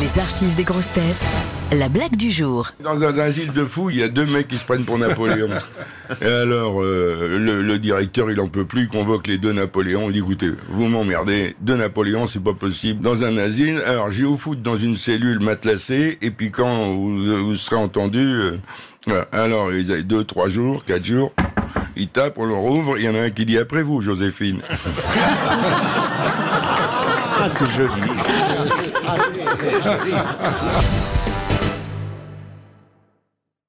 Les archives des grosses têtes. La blague du jour. Dans un asile de fous, il y a deux mecs qui se prennent pour Napoléon. Et alors, euh, le, le directeur, il en peut plus, il convoque les deux Napoléons. Il dit, écoutez, vous m'emmerdez, deux Napoléons, c'est pas possible. Dans un asile, alors j'ai au foot dans une cellule matelassée, et puis quand vous, vous serez entendu, euh, voilà. alors ils avaient deux, trois jours, quatre jours, ils tapent, on leur ouvre, il y en a un qui dit après vous, Joséphine. Ah, c'est joli.